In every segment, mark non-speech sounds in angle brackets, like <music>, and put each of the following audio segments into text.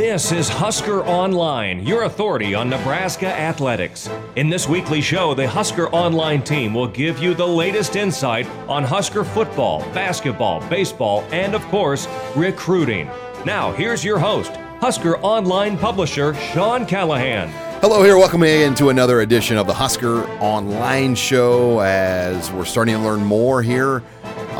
This is Husker Online, your authority on Nebraska athletics. In this weekly show, the Husker Online team will give you the latest insight on Husker football, basketball, baseball, and of course, recruiting. Now, here's your host, Husker Online publisher Sean Callahan. Hello, here. Welcome in to another edition of the Husker Online Show as we're starting to learn more here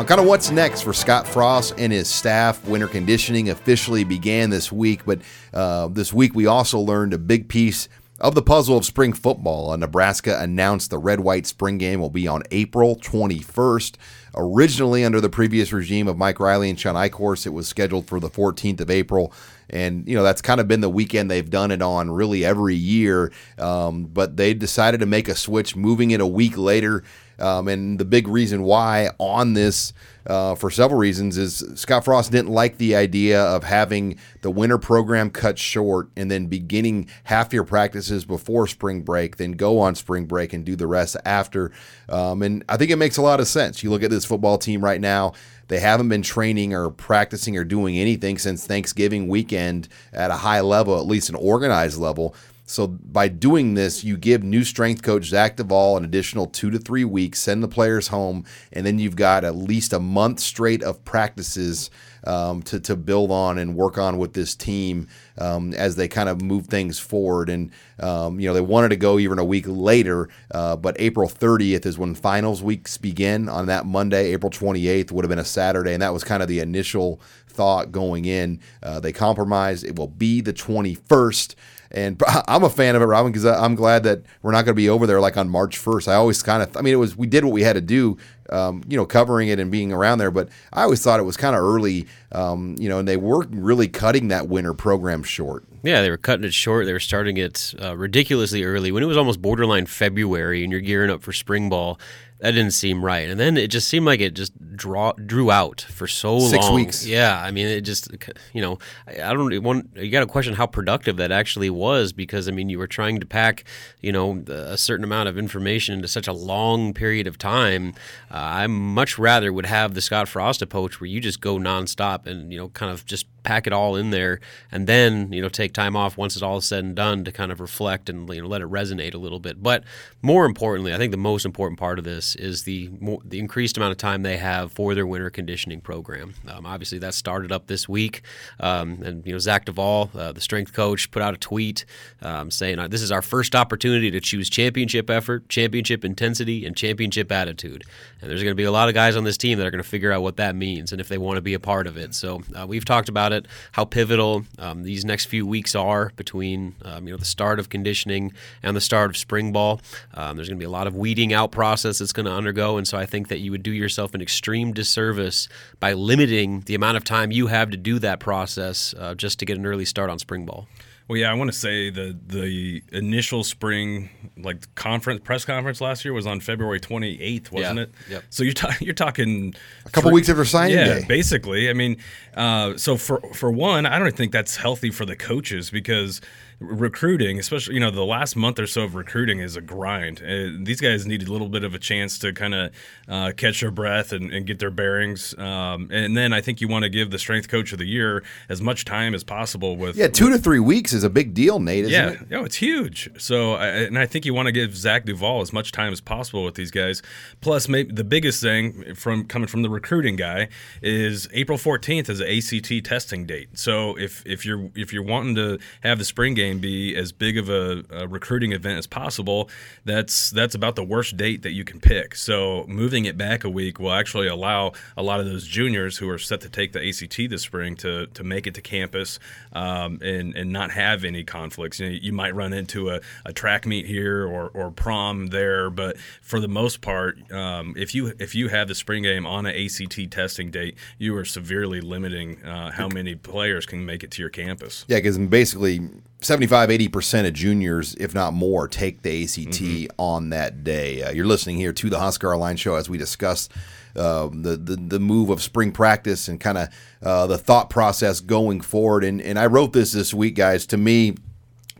on kind of what's next for Scott Frost and his staff. Winter conditioning officially began this week, but uh, this week we also learned a big piece of the puzzle of spring football. Uh, Nebraska announced the red white spring game will be on April 21st. Originally, under the previous regime of Mike Riley and Shawn Eichorst, it was scheduled for the 14th of April. And, you know, that's kind of been the weekend they've done it on really every year. Um, but they decided to make a switch, moving it a week later. Um, and the big reason why on this, uh, for several reasons, is Scott Frost didn't like the idea of having the winter program cut short and then beginning half your practices before spring break, then go on spring break and do the rest after. Um, and I think it makes a lot of sense. You look at this football team right now. They haven't been training or practicing or doing anything since Thanksgiving weekend at a high level, at least an organized level. So by doing this, you give new strength coach Zach Duval an additional two to three weeks, send the players home, and then you've got at least a month straight of practices um, to, to build on and work on with this team um, as they kind of move things forward. And, um, you know, they wanted to go even a week later, uh, but April 30th is when finals weeks begin on that Monday. April 28th would have been a Saturday, and that was kind of the initial thought going in. Uh, they compromised. It will be the 21st. And <laughs> I'm a fan of it, Robin, because I'm glad that we're not going to be over there like on March 1st. I always kind of, I mean, it was we did what we had to do, um, you know, covering it and being around there. But I always thought it was kind of early, um, you know, and they were really cutting that winter program short. Yeah, they were cutting it short. They were starting it uh, ridiculously early when it was almost borderline February, and you're gearing up for spring ball that didn't seem right. And then it just seemed like it just draw drew out for so Six long. Six weeks. Yeah, I mean, it just you know, I don't want you got to question how productive that actually was because I mean, you were trying to pack you know a certain amount of information into such a long period of time. Uh, I much rather would have the Scott Frost approach where you just go nonstop and you know kind of just pack it all in there and then you know take time off once it's all said and done to kind of reflect and you know let it resonate a little bit. But more importantly i think the most important part of this is the more, the increased amount of time they have for their winter conditioning program. Um, obviously that started up this week. Um, and you know zach duval uh, the strength coach put out a tweet um, saying uh, this is our first opportunity to choose championship effort championship intensity and championship attitude. And there's going to be a lot of guys on this team that are going to figure out what that means and if they want to be a part of it. So uh, we've talked about about it, how pivotal um, these next few weeks are between um, you know the start of conditioning and the start of spring ball. Um, there's going to be a lot of weeding out process that's going to undergo, and so I think that you would do yourself an extreme disservice by limiting the amount of time you have to do that process uh, just to get an early start on spring ball. Well, yeah, I want to say the the initial spring like conference press conference last year was on February 28th, wasn't yeah. it? Yep. So you're ta- you're talking a couple weeks after signing yeah, day. basically. I mean, uh, so for for one, I don't think that's healthy for the coaches because recruiting, especially you know the last month or so of recruiting is a grind. Uh, these guys need a little bit of a chance to kind of uh, catch their breath and, and get their bearings. Um, and then I think you want to give the strength coach of the year as much time as possible. With yeah, two to three weeks is a big deal, Nate. yeah, it? no, it's huge. So and I think you want to give Zach Duval as much time as possible with these guys. Plus, maybe the biggest thing from coming from the recruiting guy is April 14th is an ACT testing date. So if if you're if you're wanting to have the spring game be as big of a, a, recruiting event as possible, that's that's about the worst date that you can pick. So moving it back a week will actually allow a lot of those juniors who are set to take the ACT this spring to to make it to campus um, and and not have any conflicts. You, know, you might run into a, a, track meet here or, or prom there, but for the most part, um, if you if you have the spring game on an ACT testing date, you are severely limiting uh, how many players can make it to your campus. Yeah, because basically 75 80% of juniors if not more take the act mm-hmm. on that day uh, you're listening here to the husker online show as we discuss uh, the, the the move of spring practice and kind of uh, the thought process going forward and, and i wrote this this week guys to me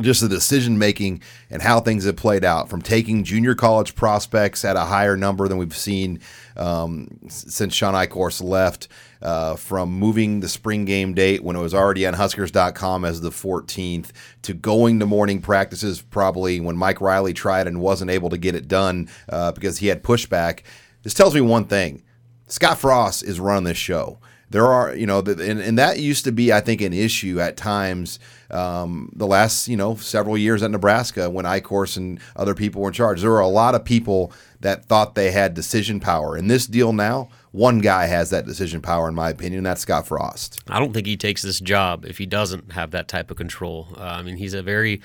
just the decision making and how things have played out from taking junior college prospects at a higher number than we've seen um, since Shawn Eichorst left, uh, from moving the spring game date when it was already on Huskers.com as the 14th to going to morning practices probably when Mike Riley tried and wasn't able to get it done uh, because he had pushback. This tells me one thing Scott Frost is running this show there are you know and, and that used to be i think an issue at times um, the last you know several years at nebraska when Eichorst and other people were in charge there were a lot of people that thought they had decision power in this deal now one guy has that decision power, in my opinion, and that's Scott Frost. I don't think he takes this job if he doesn't have that type of control. Uh, I mean, he's a very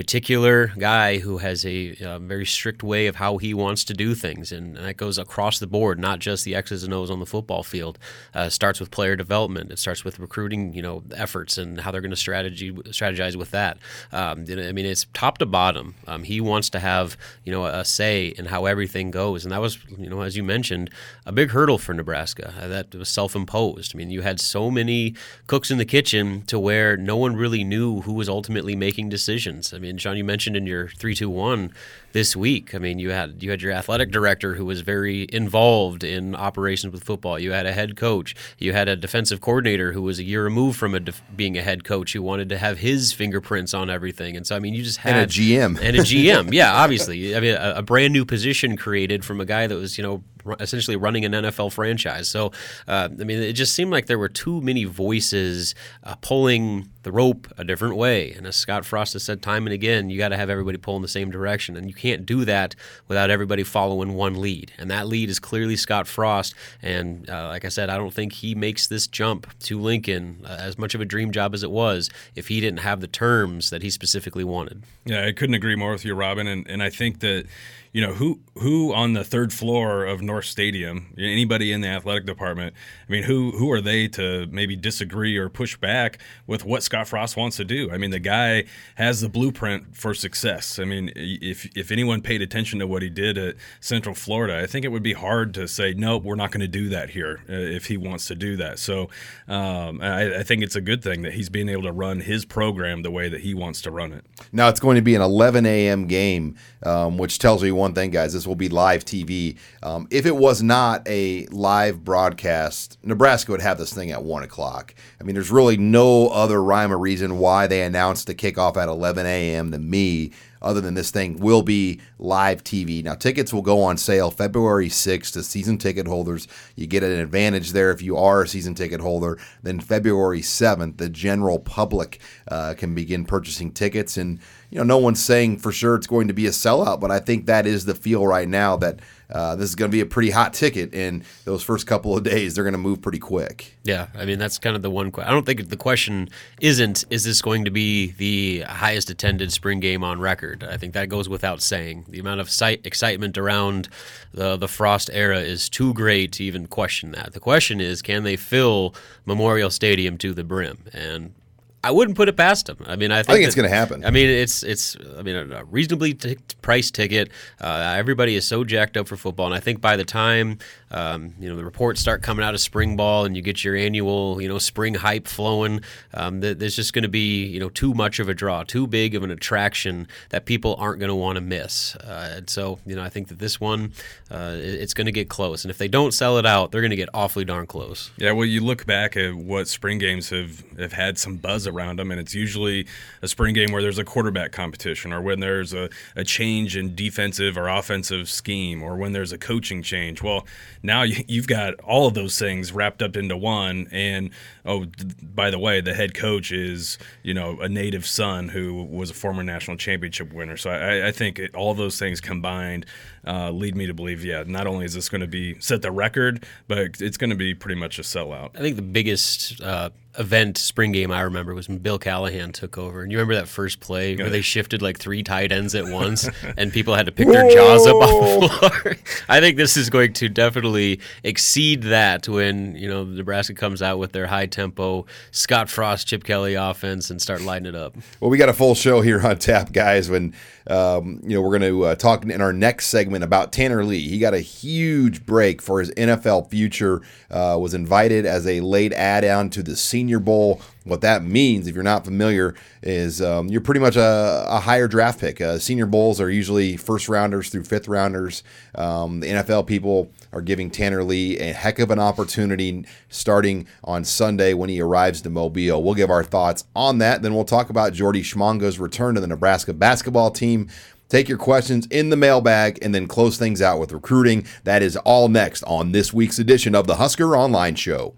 particular guy who has a, a, very strict way of how he wants to do things, and, that goes across the board, not just the X's and O's on the football field. Uh, starts with player development. It starts with recruiting, you know, efforts and how they're going to strategy strategize with that. Um, I mean, it's top to bottom. Um, he wants to have, you know, a say in how everything goes, and that was, you know, as you mentioned, a big hurdle for Nebraska. Uh, that was self-imposed. I mean, you had so many cooks in the kitchen to where no one really knew who was ultimately making decisions. I mean, John, you mentioned in your three two one this week. I mean, you had you had your athletic director who was very involved in operations with football. You had a head coach. You had a defensive coordinator who was a year removed from a def- being a head coach who wanted to have his fingerprints on everything. And so, I mean, you just had and a GM and a GM. <laughs> yeah, obviously, I mean, a, a brand new position created from a guy that was you know essentially running an NFL franchise. So, uh, I mean, it just seemed like there were too many voices uh, pulling the rope a different way. And as Scott Frost has said time and again, you got to have everybody pull in the same direction. And you can't do that without everybody following one lead. And that lead is clearly Scott Frost. And uh, like I said, I don't think he makes this jump to Lincoln uh, as much of a dream job as it was if he didn't have the terms that he specifically wanted. Yeah, I couldn't agree more with you, Robin. And, and I think that you know who who on the third floor of North Stadium, anybody in the athletic department. I mean, who who are they to maybe disagree or push back with what Scott Frost wants to do? I mean, the guy has the blueprint for success. I mean, if if anyone paid attention to what he did at Central Florida, I think it would be hard to say nope, we're not going to do that here uh, if he wants to do that. So um, I, I think it's a good thing that he's being able to run his program the way that he wants to run it. Now it's going to be an 11 a.m. game, um, which tells you one thing, guys. This will be live TV. Um, if it was not a live broadcast, Nebraska would have this thing at one o'clock. I mean, there's really no other rhyme or reason why they announced the kickoff at 11 a.m. than me other than this thing will be live TV. Now, tickets will go on sale February 6th to season ticket holders. You get an advantage there if you are a season ticket holder. Then February 7th, the general public uh, can begin purchasing tickets. And, you know, no one's saying for sure it's going to be a sellout, but I think that is the feel right now that uh, this is going to be a pretty hot ticket, and those first couple of days they're going to move pretty quick. Yeah, I mean that's kind of the one. I don't think the question isn't is this going to be the highest attended spring game on record. I think that goes without saying. The amount of sight, excitement around the the Frost era is too great to even question that. The question is, can they fill Memorial Stadium to the brim? And I wouldn't put it past him. I mean, I think, I think it's going to happen. I mean, it's it's. I mean, a reasonably t- priced ticket. Uh, everybody is so jacked up for football, and I think by the time um, you know the reports start coming out of spring ball, and you get your annual you know spring hype flowing, um, th- there's just going to be you know too much of a draw, too big of an attraction that people aren't going to want to miss. Uh, and so you know, I think that this one uh, it's going to get close, and if they don't sell it out, they're going to get awfully darn close. Yeah, well, you look back at what spring games have have had some buzz around them, and it's usually a spring game where there's a quarterback competition, or when there's a, a change in defensive or offensive scheme, or when there's a coaching change. Well, now you've got all of those things wrapped up into one, and oh, by the way, the head coach is you know a native son who was a former national championship winner. So I, I think it, all those things combined uh, lead me to believe, yeah, not only is this going to be set the record, but it's going to be pretty much a sellout. I think the biggest uh, event spring game I remember was when Bill Callahan took over. And you remember that first play where they shifted like three tight ends at once <laughs> and people had to pick their jaws up off the floor? <laughs> I think this is going to definitely exceed that when, you know, Nebraska comes out with their high tempo Scott Frost, Chip Kelly offense and start lighting it up. Well, we got a full show here on tap, guys, when um, you know, we're going to uh, talk in our next segment about Tanner Lee. He got a huge break for his NFL future. Uh, was invited as a late add-on to the Senior Bowl. What that means, if you're not familiar, is um, you're pretty much a, a higher draft pick. Uh, senior Bowls are usually first rounders through fifth rounders. Um, the NFL people are giving Tanner Lee a heck of an opportunity starting on Sunday when he arrives to Mobile. We'll give our thoughts on that. Then we'll talk about Jordy Tshimanga's return to the Nebraska basketball team. Take your questions in the mailbag and then close things out with recruiting. That is all next on this week's edition of the Husker Online Show.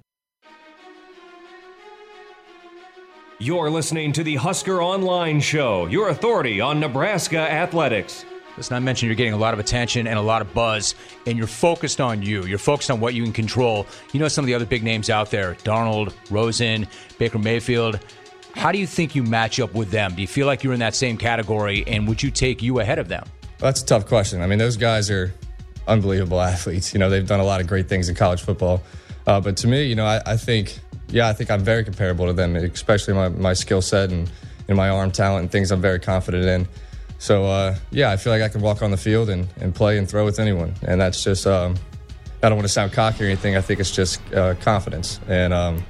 You're listening to the Husker Online Show, your authority on Nebraska athletics. Let's not mention you're getting a lot of attention and a lot of buzz, and you're focused on you. You're focused on what you can control. You know some of the other big names out there Darnold, Rosen, Baker Mayfield. How do you think you match up with them? Do you feel like you're in that same category, and would you take you ahead of them? Well, that's a tough question. I mean, those guys are unbelievable <laughs> athletes. You know, they've done a lot of great things in college football. Uh, but to me, you know, I, I think yeah, I think I'm very comparable to them, especially my, my skill set and in my arm talent and things I'm very confident in. So uh, yeah, I feel like I can walk on the field and, and play and throw with anyone, and that's just um, I don't want to sound cocky or anything. I think it's just uh, confidence, and um,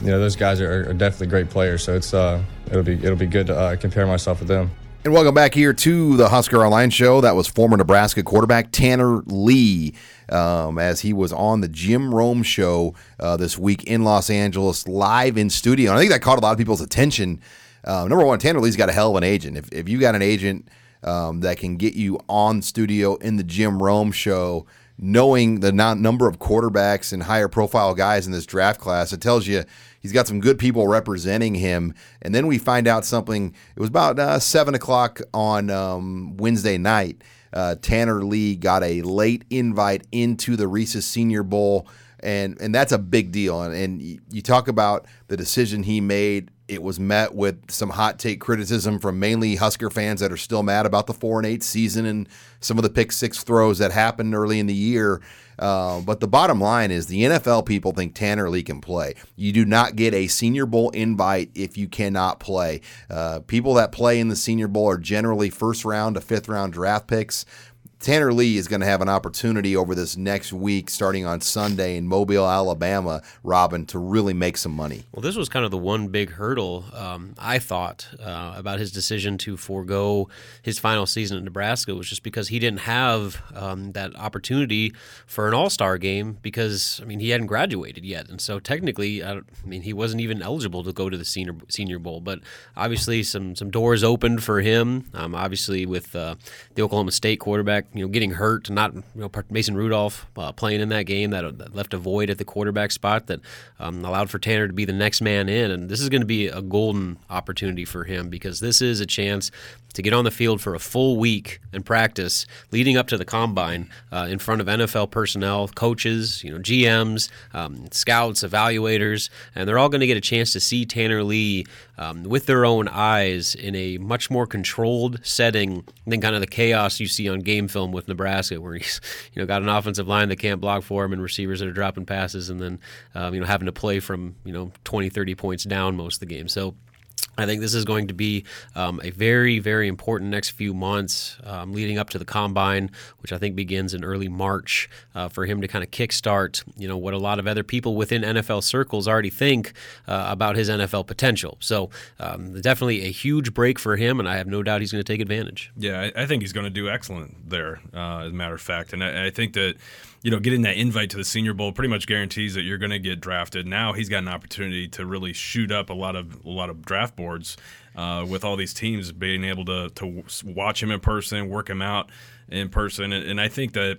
you know those guys are, are, definitely great players. So it's uh, it'll be it'll be good to uh, compare myself with them. And welcome back here to the Husker Online Show. That was former Nebraska quarterback Tanner Lee um, as he was on the Jim Rome show uh, this week in Los Angeles, live in studio. And I think that caught a lot of people's attention. Uh, number one, Tanner Lee's got a hell of an agent. If, if you got an agent um, that can get you on studio in the Jim Rome show, knowing the number of quarterbacks and higher profile guys in this draft class, it tells you he's got some good people representing him. And then we find out something. It was about uh, seven o'clock on um, Wednesday night uh, Tanner Lee got a late invite into the Reese's Senior Bowl, and and that's a big deal. And, and you talk about the decision he made. It was met with some hot take criticism from mainly Husker fans that are still mad about the four and eight season and some of the pick six throws that happened early in the year. Uh, but the bottom line is the NFL people think Tanner Lee can play. You do not get a Senior Bowl invite if you cannot play. Uh, people that play in the Senior Bowl are generally first round to fifth round draft picks. Tanner Lee is going to have an opportunity over this next week, starting on Sunday in Mobile, Alabama, Robin, to really make some money. Well, this was kind of the one big hurdle um, I thought uh, about his decision to forego his final season at Nebraska was just because he didn't have um, that opportunity for an All Star game because I mean he hadn't graduated yet, and so technically, I, I, mean he wasn't even eligible to go to the senior Senior Bowl. But obviously, some some doors opened for him. Um, obviously, with uh, the Oklahoma State quarterback you know, getting hurt, not you know, Mason Rudolph uh, playing in that game that, that, left a void at the quarterback spot that um, allowed for Tanner to be the next man in. And this is going to be a golden opportunity for him because this is a chance to get on the field for a full week and practice leading up to the combine uh, in front of NFL personnel, coaches, you know, GMs, um, scouts, evaluators, and they're all going to get a chance to see Tanner Lee um, with their own eyes in a much more controlled setting than kind of the chaos you see on game film with Nebraska, where he's <laughs> you know got an offensive line that can't block for him and receivers that are dropping passes, and then um, you know having to play from you know 20, 30 points down most of the game. So I think this is going to be um, a very, very important next few months um, leading up to the combine, which I think begins in early March, uh, for him to kind of kickstart, you know, what a lot of other people within NFL circles already think uh, about his NFL potential. So um, definitely a huge break for him, and I have no doubt he's going to take advantage. Yeah, I, I think he's going to do excellent there, uh, as a matter of fact, and I, I think that you know, getting that invite to the Senior Bowl pretty much guarantees that you're going to get drafted. Now he's got an opportunity to really shoot up a lot of a lot of draft boards uh, with all these teams being able to to watch him in person, work him out in person, and, and I think that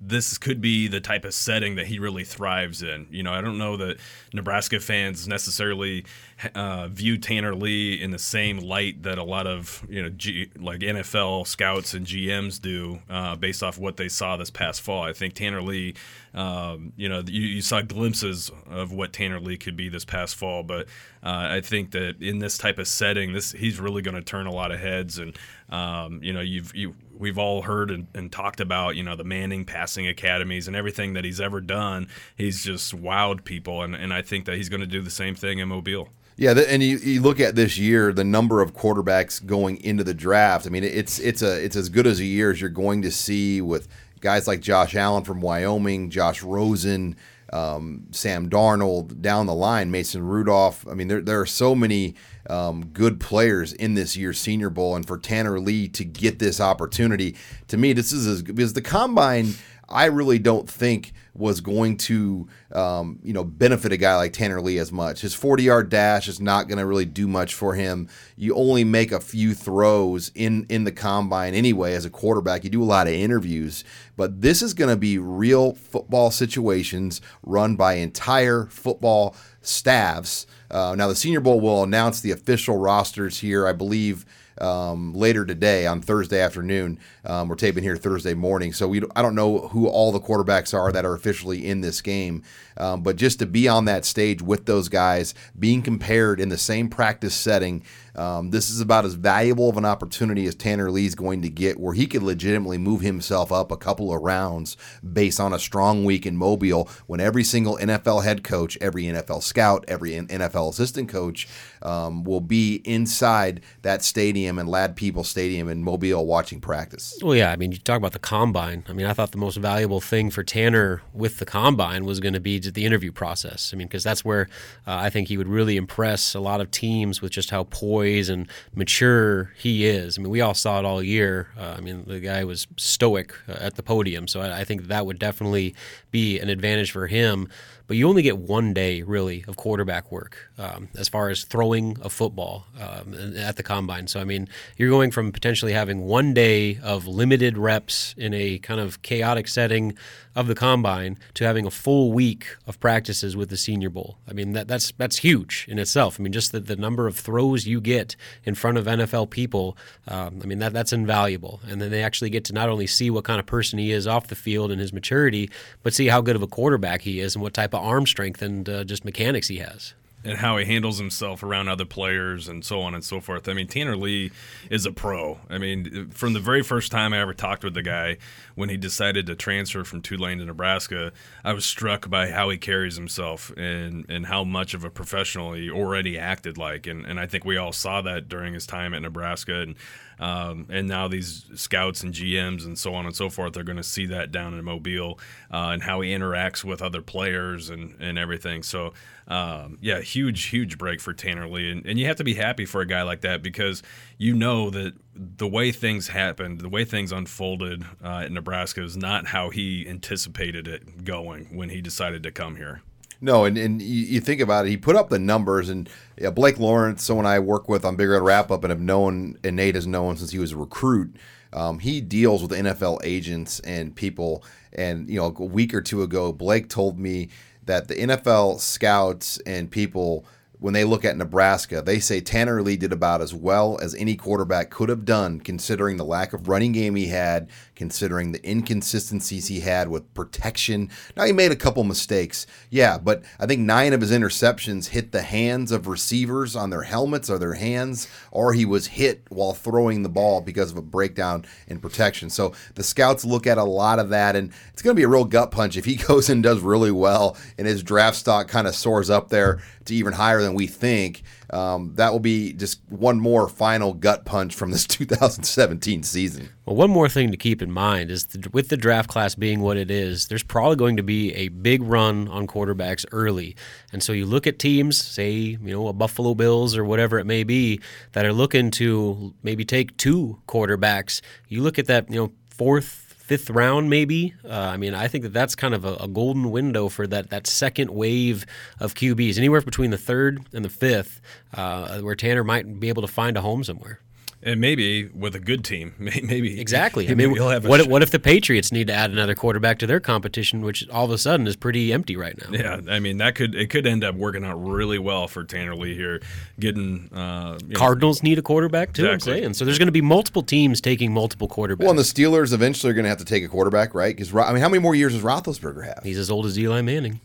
this could be the type of setting that he really thrives in. You know, I don't know that Nebraska fans necessarily uh, view Tanner Lee in the same light that a lot of you know G, like NFL scouts and GMs do, uh, based off what they saw this past fall. I think Tanner Lee, um, you know, you, you, saw glimpses of what Tanner Lee could be this past fall, but uh, I think that in this type of setting, this he's really going to turn a lot of heads, and um, you know, you've you we've all heard and, and, talked about, you know, the Manning passing academies and everything that he's ever done. He's just wowed people, and, and I think that he's going to do the same thing in Mobile. Yeah, and you, you look at this year, the number of quarterbacks going into the draft. I mean, it's it's a it's as good as a year as you're going to see with guys like Josh Allen from Wyoming, Josh Rosen, um, Sam Darnold down the line, Mason Rudolph. I mean, there there are so many um, good players in this year's Senior Bowl, and for Tanner Lee to get this opportunity, to me, this is as, because the combine. I really don't think was going to, um, you know, benefit a guy like Tanner Lee as much. His 40 yard dash is not going to really do much for him. You only make a few throws in in the combine anyway as a quarterback. You do a lot of interviews, but this is going to be real football situations run by entire football staffs. Uh, now the Senior Bowl will announce the official rosters here, I believe um, later today on Thursday afternoon. Um, we're taping here Thursday morning, so we I don't know who all the quarterbacks are that are officially in this game, um, but just to be on that stage with those guys, being compared in the same practice setting. Um, this is about as valuable of an opportunity as Tanner Lee's going to get, where he could legitimately move himself up a couple of rounds based on a strong week in Mobile. When every single NFL head coach, every NFL scout, every NFL assistant coach um, will be inside that stadium and Ladd-Peebles Stadium in Mobile watching practice. Well, yeah, I mean, you talk about the combine. I mean, I thought the most valuable thing for Tanner with the combine was going to be the interview process. I mean, because that's where uh, I think he would really impress a lot of teams with just how poised and mature he is. I mean, we all saw it all year. Uh, I mean, the guy was stoic uh, at the podium, so I, I think that would definitely be an advantage for him but you only get one day really of quarterback work um, as far as throwing a football um, at the combine. So I mean, you're going from potentially having one day of limited reps in a kind of chaotic setting of the combine to having a full week of practices with the Senior Bowl. I mean, that, that's that's huge in itself. I mean, just the, the number of throws you get in front of NFL people. Um, I mean, that that's invaluable. And then they actually get to not only see what kind of person he is off the field and his maturity, but see how good of a quarterback he is and what type of arm strength and uh, just mechanics he has and how he handles himself around other players and so on and so forth. I mean, Tanner Lee is a pro. I mean, from the very first time I ever talked with the guy when he decided to transfer from Tulane to Nebraska, I was struck by how he carries himself and, and how much of a professional he already acted like. And, and I think we all saw that during his time at Nebraska. And um, and now these scouts and GMs and so on and so forth are going to see that down in Mobile uh, and how he interacts with other players and, and everything. So, um, yeah, huge, huge break for Tanner Lee. And, and you have to be happy for a guy like that because you know that the way things happened, the way things unfolded uh, in Nebraska is not how he anticipated it going when he decided to come here. No, and, and you, you, think about it, he put up the numbers, and yeah, Blake Lawrence, someone I work with on Big Red Wrap Up and have known, and Nate has known since he was a recruit. Um, he deals with NFL agents and people. And, you know, a week or two ago, Blake told me that the NFL scouts and people – when they look at Nebraska, they say Tanner Lee did about as well as any quarterback could have done, considering the lack of running game he had, considering the inconsistencies he had with protection. Now, he made a couple mistakes, yeah, but I think nine of his interceptions hit the hands of receivers on their helmets or their hands, or he was hit while throwing the ball because of a breakdown in protection. So the scouts look at a lot of that, and it's going to be a real gut punch if he <laughs> goes and does really well and his draft stock kind of soars up there to even higher than we think. Um, that will be just one more final gut punch from this <laughs> 2017 season. Well, one more thing to keep in mind is the, with the draft class being what it is, there's probably going to be a big run on quarterbacks early. And so you look at teams, say, you know, a Buffalo Bills or whatever it may be, that are looking to maybe take two quarterbacks. You look at that, you know, fourth fifth round, maybe. Uh, I mean, I think that that's kind of a, a, golden window for that that second wave of QBs, anywhere between the third and the fifth, uh, where Tanner might be able to find a home somewhere and maybe with a good team, <laughs> maybe exactly. I mean, what, what if the Patriots need to add another quarterback to their competition, which all of a sudden is pretty empty right now? Yeah, I mean that could it could end up working out really well for Tanner Lee here, getting uh, Cardinals know. need a quarterback too. Exactly. I'm saying so. There's going to be multiple teams taking multiple quarterbacks. Well, and the Steelers eventually are going to have to take a quarterback, right? Because I mean, how many more years does Roethlisberger have? He's as old as Eli Manning.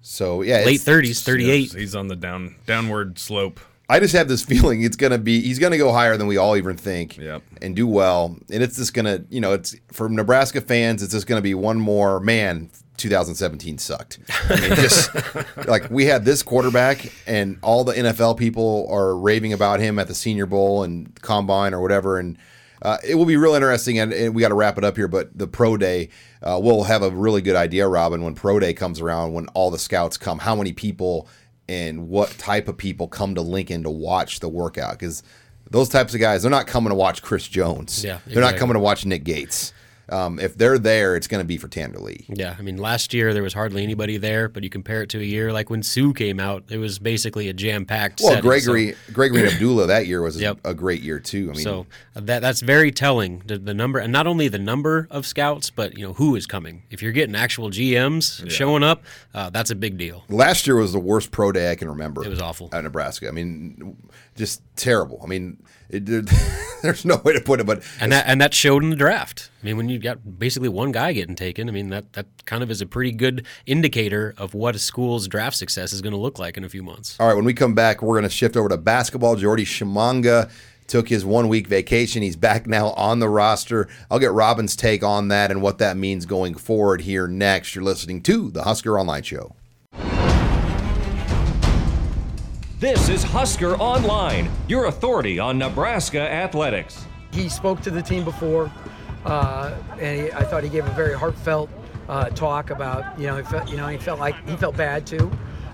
So yeah, late 30s, 38. He's on the down downward slope I just have this <laughs> feeling it's going to be he's going to go higher than we all even think Yep. and do well. And it's just going to, you know, it's for Nebraska fans, it's just going to be one more man. 2017 sucked. I mean, just <laughs> like we had this quarterback, and all the NFL people are raving about him at the Senior Bowl and Combine or whatever. And uh, it will be real interesting. And, and we got to wrap it up here, but the Pro Day, uh, we'll have a really good idea, Robin, when Pro Day comes around, when all the scouts come, how many people and what type of people come to Lincoln to watch the workout because those types of guys they're not coming to watch Chris Jones. Yeah, they're not coming to watch Nick Gates. Um, if they're there, it's going to be for Tanner Lee. Yeah, I mean, last year there was hardly anybody there, but you compare it to a year like when Suh came out, it was basically a jam-packed. Well, setting, so- Gregory Gregory and Abdullah that year was a- Yep. a, great year too. I mean, So uh, that that's very telling. The, the number, and not only the number of scouts, but you know who is coming. If you're getting actual GMs showing up, uh, that's a big deal. last year was the worst pro day I can remember. It was awful. at Nebraska. I mean, just terrible. I mean, it, there- <laughs> there's no way to put it, but And that and that showed in the draft. I mean, when you got basically one guy getting taken, I mean that that kind of is a pretty good indicator of what a school's draft success is going to look like in a few months. All right, when we come back, we're going to shift over to basketball. Jordy Tshimanga took his one week vacation. He's back now on the roster. I'll get Robin's take on that and what that means going forward here next. You're listening to the Husker Online Show. This is Husker Online, your authority on Nebraska athletics. He spoke to the team before, uh, and he, I thought he gave a very heartfelt uh, talk about you know he felt you know he felt like he felt bad too.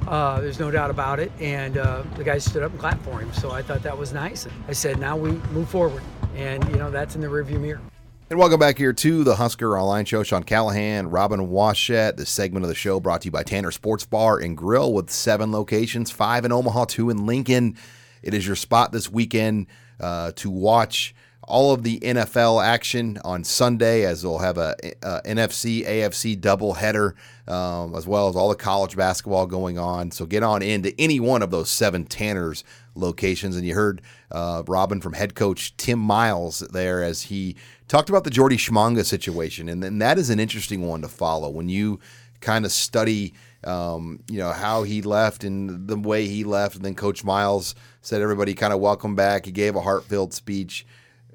Uh, there's no doubt about it, and uh, the guys stood up and clapped for him. So I thought that was nice. I said, now we move forward, and you know that's in the rearview mirror. And welcome back here to the Husker Online Show. Sean Callahan, Robin Washut. This segment of the show brought to you by Tanner Sports Bar and Grill with seven locations, five in Omaha, two in Lincoln. It is your spot this weekend uh, to watch all of the NFL action on Sunday, as they'll have a, a NFC AFC doubleheader, um, as well as all the college basketball going on. So get on into any one of those seven Tanners locations. And you heard uh, Robin from head coach Tim Miles there as he talked about the Jordy Tshimanga situation, and then that is an interesting one to follow when you kind of study, um, you know, how he left and the way he left, and then Coach Miles said everybody kind of welcome back. He gave a heart-filled speech.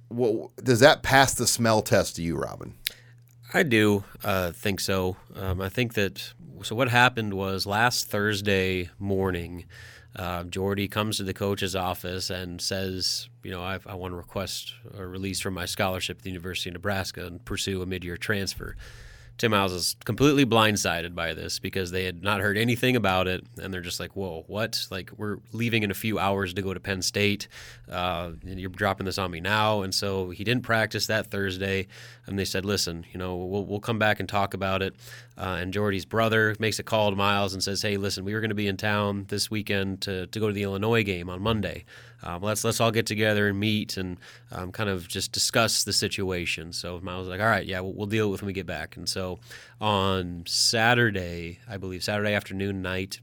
Well, does that pass the smell test to you, Robin? I do uh, think so. Um, I think that so. What happened was last Thursday morning, uh, Jordy comes to the coach's office and says, "You know, I've, I want to request a release from my scholarship at the University of Nebraska and pursue a mid-year transfer." Tim Miles is completely blindsided by this because they had not heard anything about it, and they're just like, "Whoa, what? Like we're leaving in a few hours to go to Penn State, uh, and you're dropping this on me now." And so he didn't practice that Thursday, and they said, "Listen, you know, we'll we'll come back and talk about it." Uh, and Jordy's brother makes a call to Miles and says, "Hey, listen, we were going to be in town this weekend to, to go to the Illinois game on Monday. Um, let's let's all get together and meet and um, kind of just discuss the situation." So Miles was like, "All right, yeah, we'll, we'll deal with it when we get back." And so on Saturday, I believe Saturday afternoon night,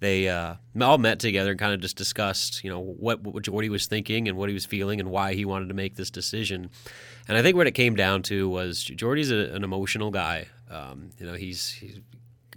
they uh, all met together and kind of just discussed, you know, what, what Jordy was thinking and what he was feeling and why he wanted to make this decision. And I think what it came down to was Jordy's a, an emotional guy. Um, you know, he's, he's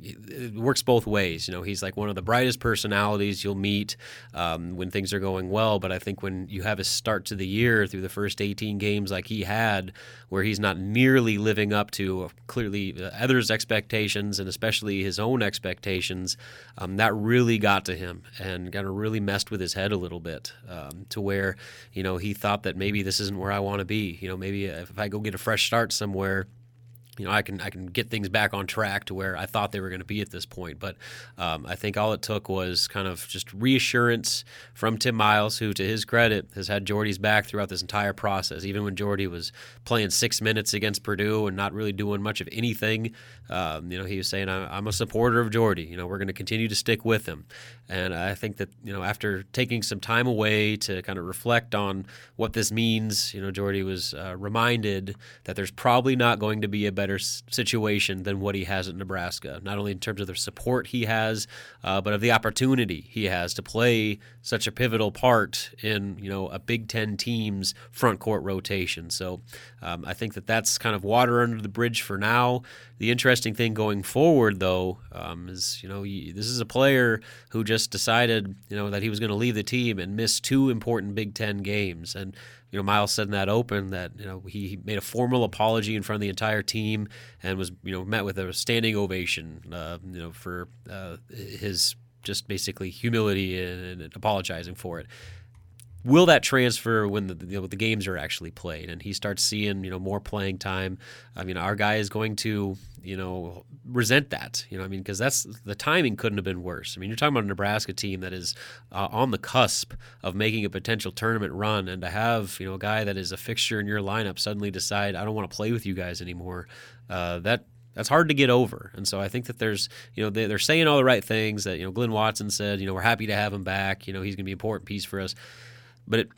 it works both ways. You know, he's like one of the brightest personalities you'll meet um, when things are going well. But I think when you have a start to the year through the first 18 games like he had, where he's not nearly living up to uh, clearly uh, others' expectations and especially his own expectations, um, that really got to him and kind of really messed with his head a little bit um, to where, you know, he thought that maybe this isn't where I want to be. You know, maybe if I go get a fresh start somewhere, you know, I can I can get things back on track to where I thought they were going to be at this point. But um, I think all it took was kind of just reassurance from Tim Miles, who, to his credit, has had Jordy's back throughout this entire process. Even when Jordy was playing six minutes against Purdue and not really doing much of anything, um, you know, he was saying, "I'm a supporter of Jordy. You know, we're going to continue to stick with him." And I think that you know, after taking some time away to kind of reflect on what this means, you know, Jordy was uh, reminded that there's probably not going to be a better better situation than what he has at Nebraska. Not only in terms of the support he has, uh, but of the opportunity he has to play such a pivotal part in you know a Big Ten team's front court rotation. So um, I think that that's kind of water under the bridge for now. The interesting thing going forward, though, um, is you know this is a player who just decided you know that he was going to leave the team and miss two important Big Ten games, and you know Miles said in that open that you know he made a formal apology in front of the entire team and was you know met with a standing ovation, uh, you know for uh, his just basically humility and, and apologizing for it will that transfer when the you know, the games are actually played? And he starts seeing you know more playing time. I mean our guy is going to you know resent that you know i mean because that's the timing couldn't have been worse. I mean you're talking about a nebraska team that is uh, on the cusp of making a potential tournament run. And to have you know a guy that is a fixture in your lineup suddenly decide i don't want to play with you guys anymore uh, that that's hard to get over. And so I think that there's, you know, they, are saying all the right things that, you know, Glynn Watson said, you know, we're happy to have him back. You know, he's going to be an important piece for us but it,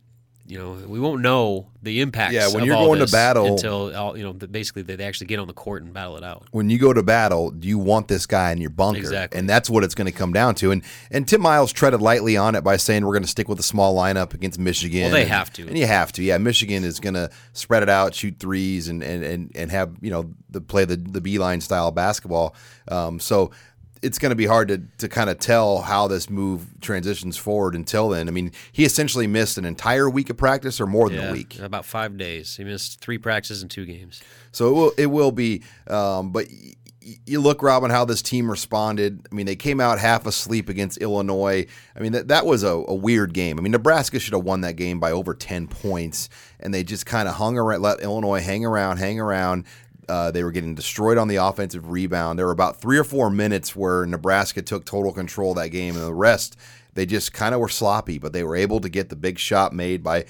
you know, we won't know the impacts. Yeah, when of you're all going to battle- until all, you know, the- basically they actually get on the court and battle it out. when you go to battle, do you want this guy in your bunker? Exactly. And that's what it's going to come down to. And and Tim Miles treaded lightly on it by saying we're going to stick with a small lineup against Michigan. Well, they And- have to. And you have to. Yeah, Michigan is going to spread it out, shoot threes, and and and, and have you know the play the the beeline style basketball. Um, so. It's going to be hard to, to kind of tell how this move transitions forward until then. I mean, he essentially missed an entire week of practice or more than Yeah, a week. about five days. He missed three practices and two games. So it will it will be, um, but you look, Robin, how this team responded. I mean, they came out half asleep against Illinois. I mean, that that was a, a weird game. I mean, Nebraska should have won that game by over ten points, and they just kind of hung around, let Illinois hang around, hang around. Uh, they were getting destroyed on the offensive rebound. There were about three or four minutes where Nebraska took total control that game, and the rest they just kind of were sloppy. But they were able to get the big shot made by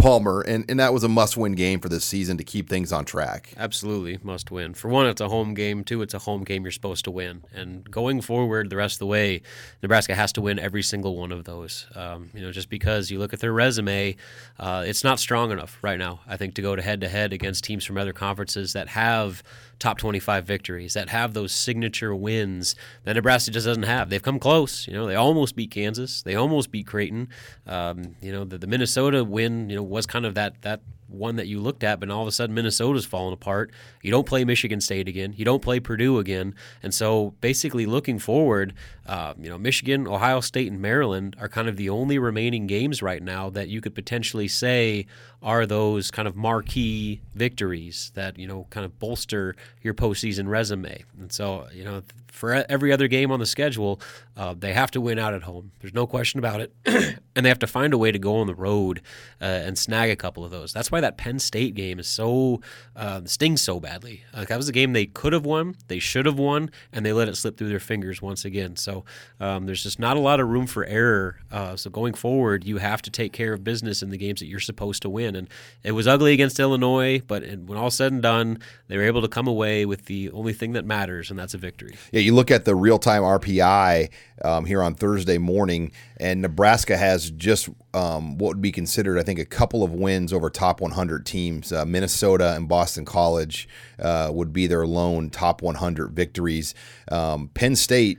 Palmer, and, and that was a must win game for this season to keep things on track. Absolutely must win. For one, it's a home game. Two, it's a home game you're supposed to win. And going forward the rest of the way, Nebraska has to win every single one of those. Um, you know, just because you look at their resume, uh, it's not strong enough right now. I think to go to head to head against teams from other conferences that have top 25 victories, that have those signature wins that Nebraska just doesn't have. They've come close. You know, they almost beat Kansas. They almost beat Creighton. Um, you know, the, the Minnesota win, you know, was kind of that that one that you looked at, but all of a sudden Minnesota's falling apart. You don't play Michigan State again. You don't play Purdue again. And so basically looking forward, uh, you know, Michigan, Ohio State, and Maryland are kind of the only remaining games right now that you could potentially say are those kind of marquee victories that, you know, kind of bolster your postseason resume. And so, you know, for every other game on the schedule, uh, they have to win out at home. There's no question about it. <clears throat> and they have to find a way to go on the road uh, and snag a couple of those. That's why that Penn State game is so uh, stings so badly. That was a game they could have won, they should have won, and they let it slip through their fingers once again. So um, there's just not a lot of room for error. Uh, so going forward, you have to take care of business in the games that you're supposed to win. And it was ugly against Illinois, but when all said and done, they were able to come away with the only thing that matters, and that's a victory. Yeah, you look at the real time RPI um, here on Thursday morning, and Nebraska has just um, what would be considered, I think, a couple of wins over top 100 teams. Uh, Minnesota and Boston College uh, would be their lone top 100 victories. Um, Penn State.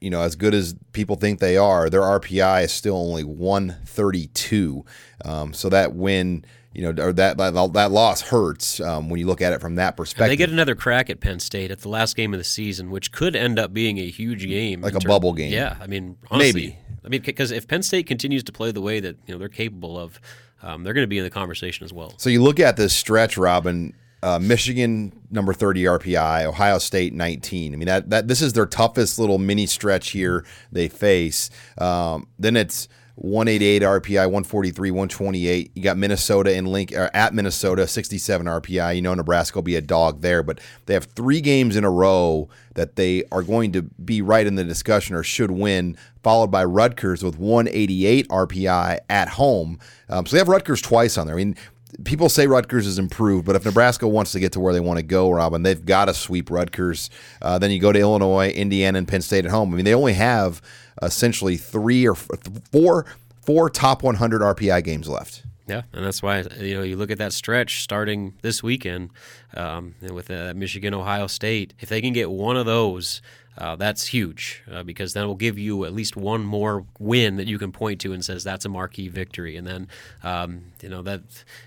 You know, as good as people think they are, their RPI is still only 132. Um, so that win, you know, or that that, loss hurts um, when you look at it from that perspective. And they get another crack at Penn State at the last game of the season, which could end up being a huge game, Like a term- bubble game. Yeah, I mean, honestly, Maybe. I mean, because if Penn State continues to play the way that you know they're capable of, um, they're going to be in the conversation as well. So you look at this stretch, Robin. Uh, Michigan number 30 RPI, Ohio State 19. I mean that that this is their toughest little mini stretch here they face. Um, then it's 188 RPI, 143, 128. You got Minnesota and Link at Minnesota 67 RPI. You know Nebraska will be a dog there, but they have three games in a row that they are going to be right in the discussion or should win, followed by Rutgers with 188 RPI at home. Um, so they have Rutgers twice on there. I mean, people say Rutgers is improved, but if Nebraska wants to get to where they want to go, Robin, they've got to sweep Rutgers. Uh, then you go to Illinois, Indiana, and Penn State at home. I mean, they only have essentially three or four four top 100 RPI games left. Yeah, and that's why you know you look at that stretch starting this weekend um, with uh, Michigan, Ohio State. If they can get one of those, uh, that's huge uh, because that will give you at least one more win that you can point to and says that's a marquee victory. And then um, you know that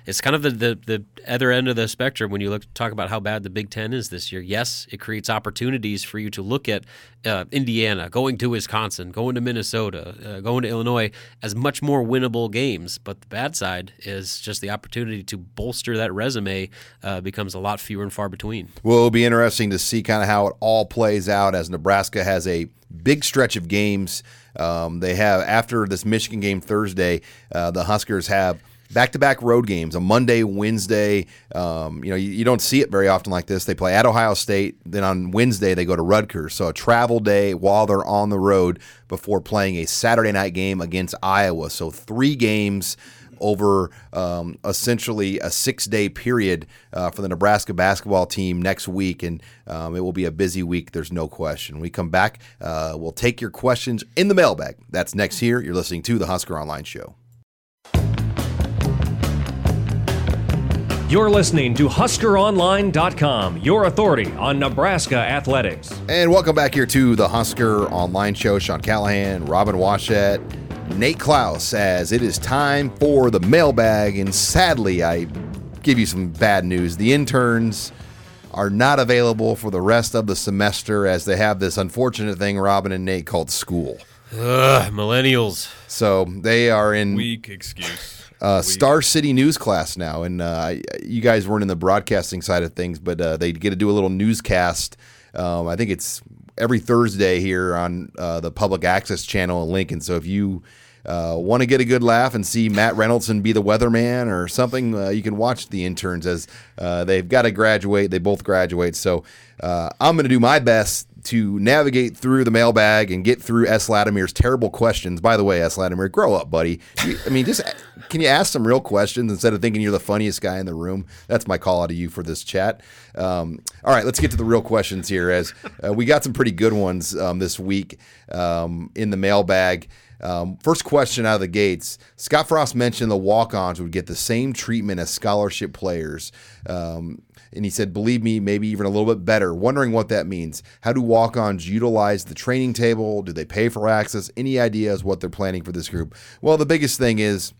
it's kind of the, the, the other end of the spectrum when you look talk about how bad the Big Ten is this year. Yes, it creates opportunities for you to look at uh, Indiana going to Wisconsin, going to Minnesota, uh, going to Illinois as much more winnable games. But the bad side is just the opportunity to bolster that resume uh, becomes a lot fewer and far between. Well, it'll be interesting to see kind of how it all plays out as Nebraska has a big stretch of games. Um, they have after this Michigan game Thursday, uh, the Huskers have back-to-back road games, a Monday, Wednesday. Um, you know, you, you, don't see it very often like this. They play at Ohio State, then on Wednesday they go to Rutgers. So a travel day while they're on the road before playing a Saturday night game against Iowa. So three games over um, essentially a six day period uh, for the Nebraska basketball team next week. And um, it will be a busy week, there's no question. When we come back, uh, we'll take your questions in the mailbag. That's next here. You're listening to the Husker Online Show. You're listening to HuskerOnline.com, your authority on Nebraska athletics. And welcome back here to the Husker Online Show. Sean Callahan, Robin Washut, Nate Clouse, as it is time for the mailbag. And sadly, I give you some bad news. The interns are not available for the rest of the semester as they have this unfortunate thing, Robin and Nate, called school. Ugh, millennials. So they are in weak excuse. Uh, Star City News class now, and uh, you guys weren't in the broadcasting side of things, but uh, they get to do a little newscast. Um, I think it's every Thursday here on uh, the public access channel in Lincoln. So if you uh, want to get a good laugh and see Matt Reynolds be the weatherman or something, uh, you can watch the interns as uh, they've got to graduate. They both graduate. So uh, I'm going to do my best to navigate through the mailbag and get through S. Latimer's terrible questions. By the way, S. Latimer, grow up, buddy. I mean, just <laughs> can you ask some real questions instead of thinking you're the funniest guy in the room? That's my call out to you for this chat. Um, all right, let's get to the real questions here, as uh, we got some pretty good ones um, this week um, in the mailbag. Um, first question out of the gates Scott Frost mentioned the walk ons would get the same treatment as scholarship players. Um, and he said, believe me, maybe even a little bit better. Wondering what that means. How do walk ons utilize the training table? Do they pay for access? Any ideas what they're planning for this group? Well, the biggest thing is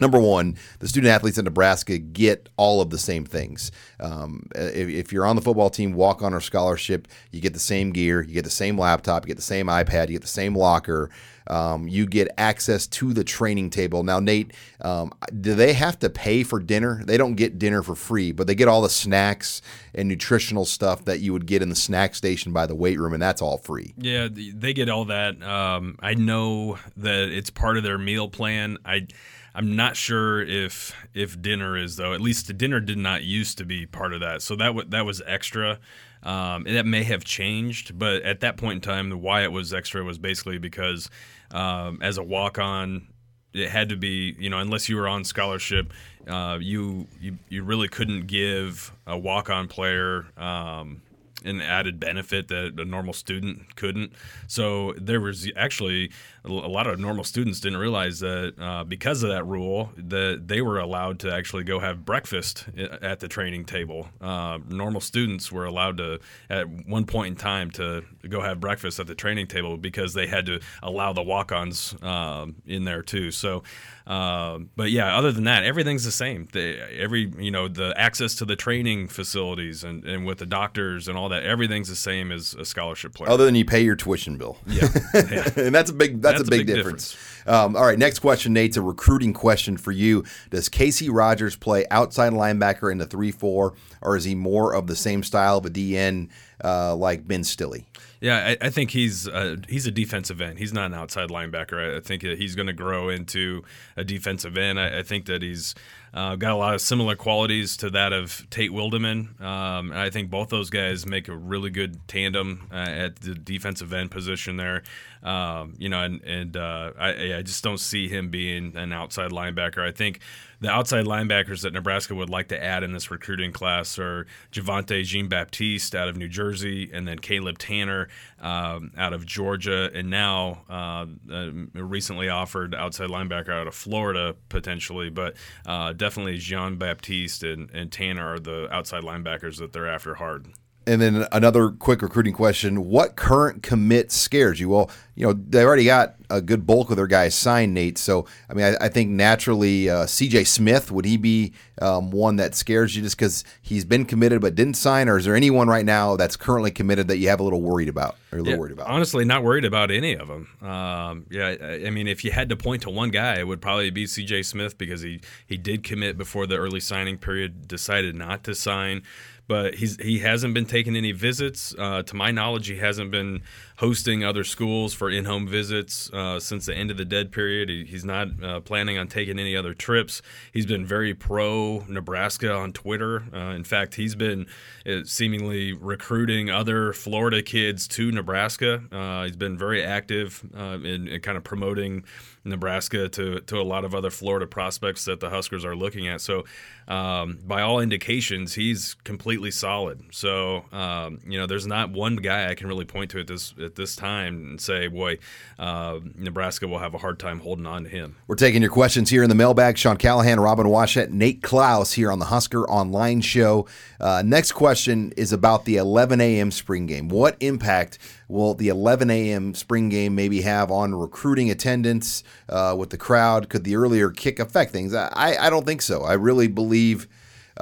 Number one, the student athletes in Nebraska get all of the same things. Um, if, if, you're on the football team, walk on or scholarship, you get the same gear, you get the same laptop, you get the same iPad, you get the same locker. Um, you get access to the training table. Now, Nate, um, do they have to pay for dinner? They don't get dinner for free, but they get all the snacks and nutritional stuff that you would get in the snack station by the weight room, and that's all free. Yeah, they get all that. Um, I know that it's part of their meal plan. I. I'm not sure if if dinner is though. At least the dinner did not used to be part of that, so that w- that was extra. Um, that may have changed, but at that point in time, the why it was extra was basically because um, as a walk on, it had to be, you know, unless you were on scholarship, uh, you, you you really couldn't give a walk on player um, an added benefit that a normal student couldn't. So there was actually a lot of normal students didn't realize that uh, because of that rule that they were allowed to actually go have breakfast at the training table. Uh, normal students were allowed to at one point in time to go have breakfast at the training table because they had to allow the walk-ons uh, in there too. So, uh, but yeah, other than that, everything's the same. The, every you know the access to the training facilities and, and with the doctors and all that, everything's the same as a scholarship player. Other than you pay your tuition bill. Yeah, yeah. <laughs> and that's a big. That's that's, a, big, big difference. difference. Um, all right, next question, Nate's a recruiting question for you. Does Casey Rogers play outside linebacker in the 3 4, or is he more of the same style of a DN uh, like Ben Stille? Yeah, I, I think he's a, he's a defensive end. He's not an outside linebacker. I, I think he's going to grow into a defensive end. I, I think that he's uh, got a lot of similar qualities to that of Tate Wildeman. Um, I think both those guys make a really good tandem uh, at the defensive end position there. Um, you know, and, and uh, I, I just don't see him being an outside linebacker. I think the outside linebackers that Nebraska would like to add in this recruiting class are Javontae Jean Baptiste out of New Jersey. And then Caleb Tanner um, out of Georgia, and now uh, uh, recently offered outside linebacker out of Florida potentially. But uh, definitely Jean Baptiste and, and Tanner are the outside linebackers that they're after hard. And then another quick recruiting question: What current commit scares you? Well, you know they already got a good bulk of their guys signed, Nate. So I mean, I, I think naturally, uh, C.J. Smith would he be um, one that scares you just because he's been committed but didn't sign, or is there anyone right now that's currently committed that you have a little worried about or a little Yeah, worried about? Honestly, not worried about any of them. Um, yeah, I, I mean, if you had to point to one guy, it would probably be C.J. Smith because he he did commit before the early signing period, decided not to sign. But he's he hasn't been taking any visits. Uh, to my knowledge, he hasn't been hosting other schools for in-home visits uh, since the end of the dead period. He, he's not uh, planning on taking any other trips. He's been very pro Nebraska on Twitter. Uh, in fact, he's been uh, seemingly recruiting other Florida kids to Nebraska. Uh, he's been very active uh, in, in kind of promoting Nebraska to to a lot of other Florida prospects that the Huskers are looking at. So, um, by all indications, he's completely solid. So, um, you know, there's not one guy I can really point to at this at this time and say, boy, uh, Nebraska will have a hard time holding on to him. We're taking your questions here in the mailbag. Sean Callahan, Robin Washut, Nate Clouse here on the Husker Online Show. Uh, next question is about the 11 a.m. spring game. What impact will the 11 a.m. spring game maybe have on recruiting attendance uh, with the crowd? Could the earlier kick affect things? I, I don't think so. I really believe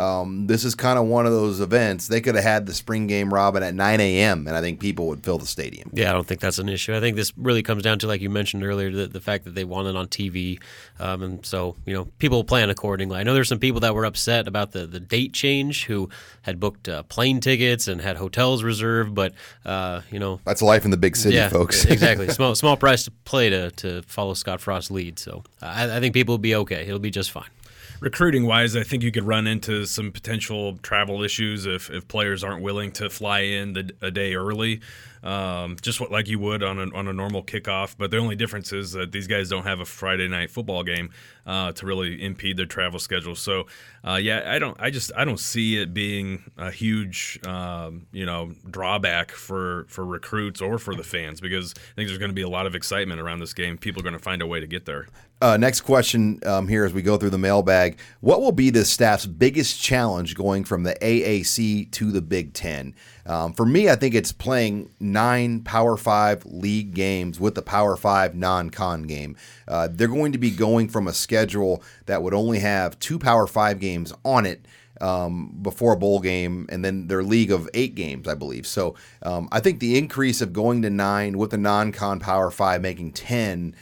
um, this is kind of one of those events. They could have had the spring game, Robin, at 9 a.m., and I think people would fill the stadium. Yeah, I don't think that's an issue. I think this really comes down to, like you mentioned earlier, the, the fact that they want it on TV. Um, and so, you know, people plan accordingly. I know there's some people that were upset about the, the date change who had booked uh, plane tickets and had hotels reserved, but, uh, you know, That's life in the big city, yeah, folks. exactly. <laughs> Small small price to play to, to follow Scott Frost's lead. So I, I think people will be okay. It'll be just fine. Recruiting wise, I think you could run into some potential travel issues if, if players aren't willing to fly in the, a day early, um, just what, like you would on a, on a normal kickoff. But the only difference is that these guys don't have a Friday night football game uh, to really impede their travel schedule. So, uh, yeah, I don't, I just, I don't see it being a huge, um, you know, drawback for for recruits or for the fans because I think there's going to be a lot of excitement around this game. People are going to find a way to get there. Uh, next question um, here as we go through the mailbag. What will be the staff's biggest challenge going from the AAC to the Big Ten? Um, for me, I think it's playing nine Power Five league games with the Power Five non con game. Uh, they're going to be going from a schedule that would only have two Power Five games on it. Um, before a bowl game, and then their league of eight games, I believe. So um, I think the increase of going to nine with the non con Power Five making 10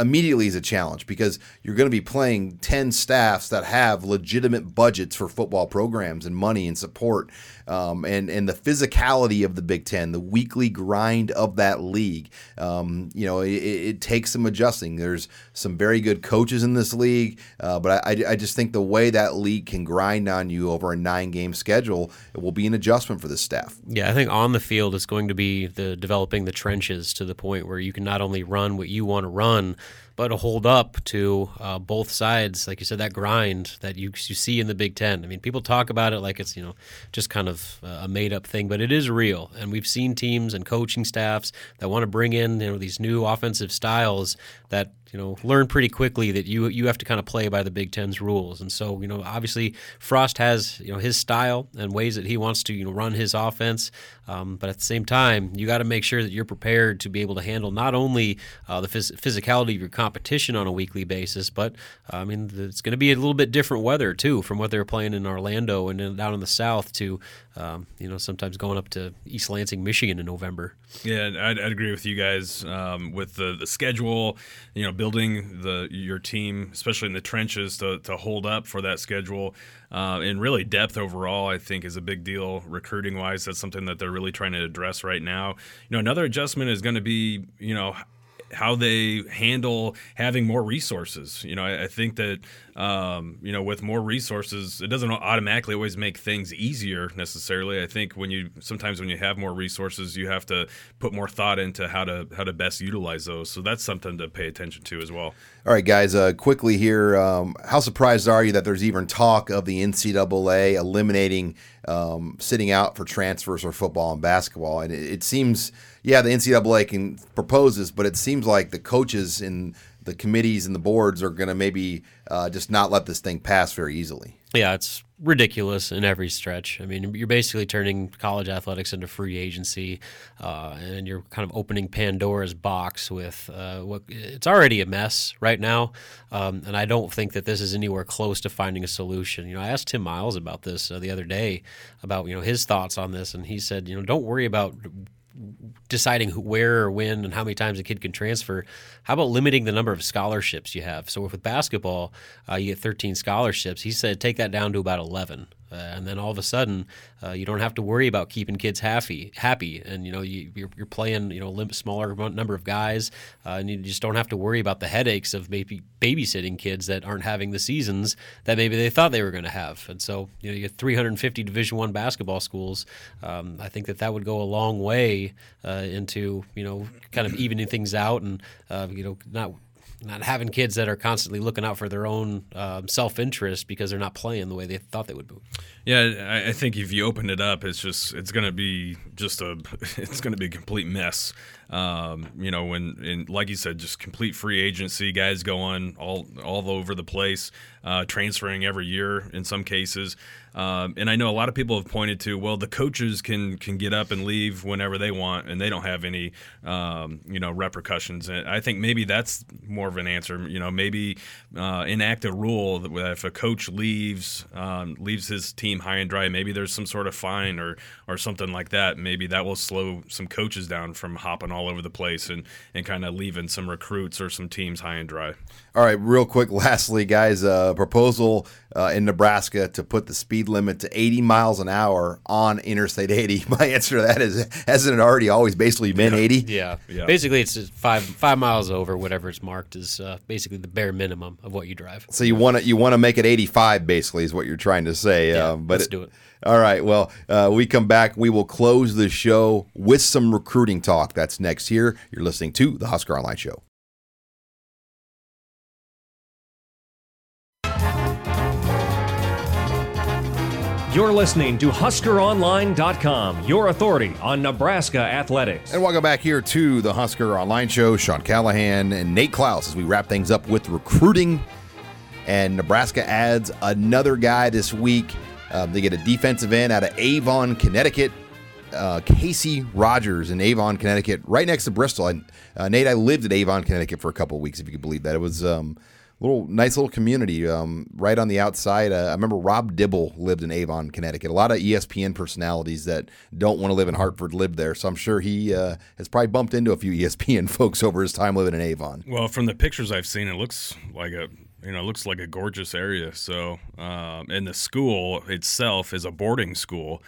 immediately is a challenge because you're going to be playing 10 staffs that have legitimate budgets for football programs and money and support um, and and the physicality of the Big Ten, the weekly grind of that league. Um, you know, it, it takes some adjusting. There's some very good coaches in this league, uh, but I, I just think the way that league can grind on you over a nine game schedule it will be an adjustment for the staff. Yeah, I think on the field it's going to be the developing the trenches to the point where you can not only run what you want to run, but to hold up to uh, both sides. Like you said, that grind that you you see in the Big Ten. I mean, people talk about it like it's you know just kind of uh, a made up thing, but it is real. And we've seen teams and coaching staffs that want to bring in you know these new offensive styles that you know learn pretty quickly that you you have to kind of play by the Big Ten's rules. And so you know obviously Frost has you know his style and ways that he wants to you know run his offense, um, but at the same time you got to make sure that you're prepared to be able to handle not only uh, the phys- physicality of your competition on a weekly basis, but uh, I mean it's going to be a little bit different weather too from what they were playing in Orlando and down in the South to um, you know sometimes going up to East Lansing, Michigan in November. Yeah, I'd, I'd agree with you guys um, with the, the schedule. You know, building the your team, especially in the trenches, to, to hold up for that schedule, uh, and really depth overall. I think is a big deal recruiting wise. That's something that they're really trying to address right now. You know, another adjustment is going to be you know how they handle having more resources. You know, I, I think that um, you know with more resources, it doesn't automatically always make things easier necessarily. I think when you sometimes when you have more resources, you have to put more thought into how to how to best utilize those. So that's something to pay attention to as well. All right, guys, uh, quickly here. Um, how surprised are you that there's even talk of the NCAA eliminating um, sitting out for transfers for football and basketball. And it, it seems, yeah, the NCAA can propose this, but it seems like the coaches and the committees and the boards are going to maybe uh, just not let this thing pass very easily. Yeah, it's ridiculous in every stretch. I mean, you're basically turning college athletics into free agency, uh, and you're kind of opening Pandora's box with uh, what it's already a mess right now. Um, and I don't think that this is anywhere close to finding a solution. You know, I asked Tim Miles about this uh, the other day about you know his thoughts on this, and he said, you know, don't worry about deciding where or when and how many times a kid can transfer. How about limiting the number of scholarships you have? So with basketball, uh, you get 13 scholarships. He said take that down to about 11. Uh, and then all of a sudden, uh, you don't have to worry about keeping kids happy. Happy, and you know you, you're, you're playing you know a smaller number of guys, uh, and you just don't have to worry about the headaches of maybe babysitting kids that aren't having the seasons that maybe they thought they were going to have. And so you know you have 350 Division One basketball schools. Um, I think that that would go a long way uh, into you know kind of evening things out and uh, you know not not having kids that are constantly looking out for their own um, self interest because they're not playing the way they thought they would be. Yeah, I think if you open it up, it's just it's going to be just a <laughs> it's going to be a complete mess. Um, you know, when like you said, just complete free agency, guys going all all over the place, uh, transferring every year in some cases. Um, and I know a lot of people have pointed to, well, the coaches can can get up and leave whenever they want, and they don't have any, um, you know, repercussions. And I think maybe that's more of an answer. You know, maybe uh, enact a rule that if a coach leaves um, leaves his team high and dry, maybe there's some sort of fine or or something like that. Maybe that will slow some coaches down from hopping all over the place and and kind of leaving some recruits or some teams high and dry. All right, real quick. <laughs> Lastly, guys, a uh, proposal uh, in Nebraska to put the speed limit to 80 miles an hour on Interstate 80. <laughs> My answer to that is, hasn't it already always basically been yeah. 80? Yeah. yeah. Basically, it's five five miles over whatever it's marked is uh, basically the bare minimum of what you drive. So you want to you want to make it 85, basically, is what you're trying to say. Yeah, um, but let's it, do it. All right. Well, uh, we come back. We will close the show with some recruiting talk. That's next here. You're listening to the Husker Online Show. You're listening to HuskerOnline.com, your authority on Nebraska athletics. And welcome back here to the Husker Online Show. Sean Callahan and Nate Clouse as we wrap things up with recruiting. And Nebraska adds another guy this week. Um, they get a defensive end out of Avon, Connecticut. Uh, Casey Rogers in Avon, Connecticut, right next to Bristol. Uh, Nate, I lived at Avon, Connecticut for a couple weeks, if you could believe that. It was um, a little nice little community um, right on the outside. Uh, I remember Rob Dibble lived in Avon, Connecticut. A lot of ESPN personalities that don't want to live in Hartford lived there, so I'm sure he uh, has probably bumped into a few ESPN <laughs> folks over his time living in Avon. Well, from the pictures I've seen, it looks like a you know it looks like a gorgeous area. So, um, and the school itself is a boarding school.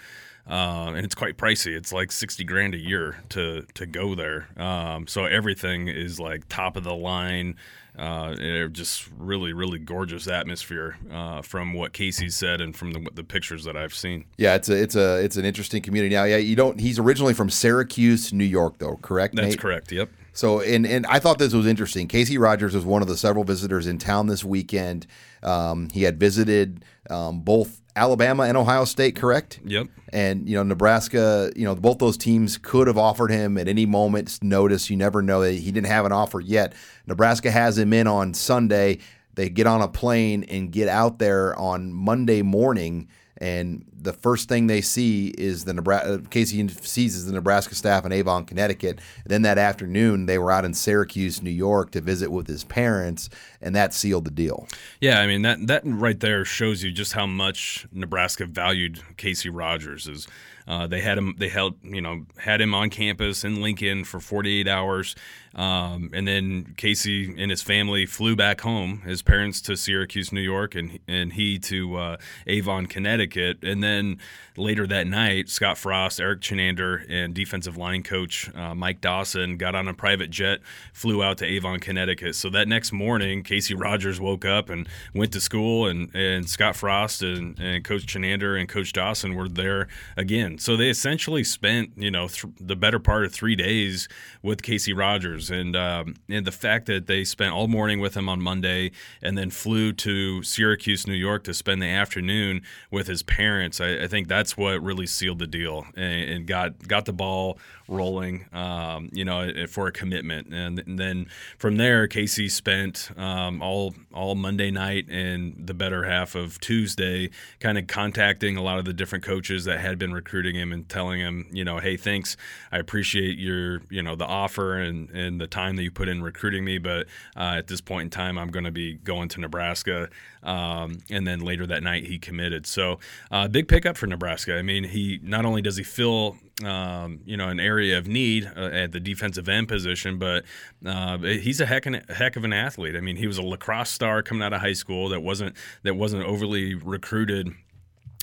Uh, and it's quite pricey. It's like sixty grand a year to to go there. Um, so everything is like top of the line. Uh, they're just really, really gorgeous atmosphere uh, from what Casey said and from the, the, pictures that I've seen. Yeah, it's a it's a it's an interesting community. Now, yeah, you don't. He's originally from Syracuse, New York, though. Correct? That's Nate? correct. Yep. So, and and I thought this was interesting. Casey Rogers was one of the several visitors in town this weekend. Um, he had visited um, both Alabama and Ohio State, correct? Yep. And you know Nebraska, you know both those teams could have offered him at any moment's notice. You never know that he didn't have an offer yet. Nebraska has him in on Sunday. They get on a plane and get out there on Monday morning and the first thing they see is the Nebraska. Uh, Casey sees is the Nebraska staff in Avon, Connecticut. And then that afternoon, they were out in Syracuse, New York, to visit with his parents, and that sealed the deal. Yeah, I mean that that right there shows you just how much Nebraska valued Casey Rogers. Is uh, they had him, they held, you know, had him on campus in Lincoln for 48 hours. Um, and then Casey and his family flew back home, his parents to Syracuse, New York, and and he to uh, Avon, Connecticut. And then later that night, Scott Frost, Erik Chinander, and defensive line coach uh, Mike Dawson got on a private jet, flew out to Avon, Connecticut. So that next morning, Casey Rogers woke up and went to school, and, and Scott Frost and, and Coach Chinander and Coach Dawson were there again. So they essentially spent, you know, th- the better part of three days with Casey Rogers, and um, and the fact that they spent all morning with him on Monday, and then flew to Syracuse, New York, to spend the afternoon with his parents. I, I think that's what really sealed the deal and, and got got the ball rolling, um, you know, for a commitment. And, and, then from there, Casey spent um, all all Monday night and the better half of Tuesday, kind of contacting a lot of the different coaches that had been recruiting him and telling him, you know, hey, thanks, I appreciate your, you know, the offer and and the time that you put in recruiting me, but uh, at this point in time, I'm going to be going to Nebraska. Um, and then later that night, he committed. So uh, big pickup for Nebraska. I mean, he not only does he fill um, you know, an area of need uh, at the defensive end position, but uh, he's a heck, a heck of an athlete. I mean, he was a lacrosse star coming out of high school that wasn't that wasn't overly recruited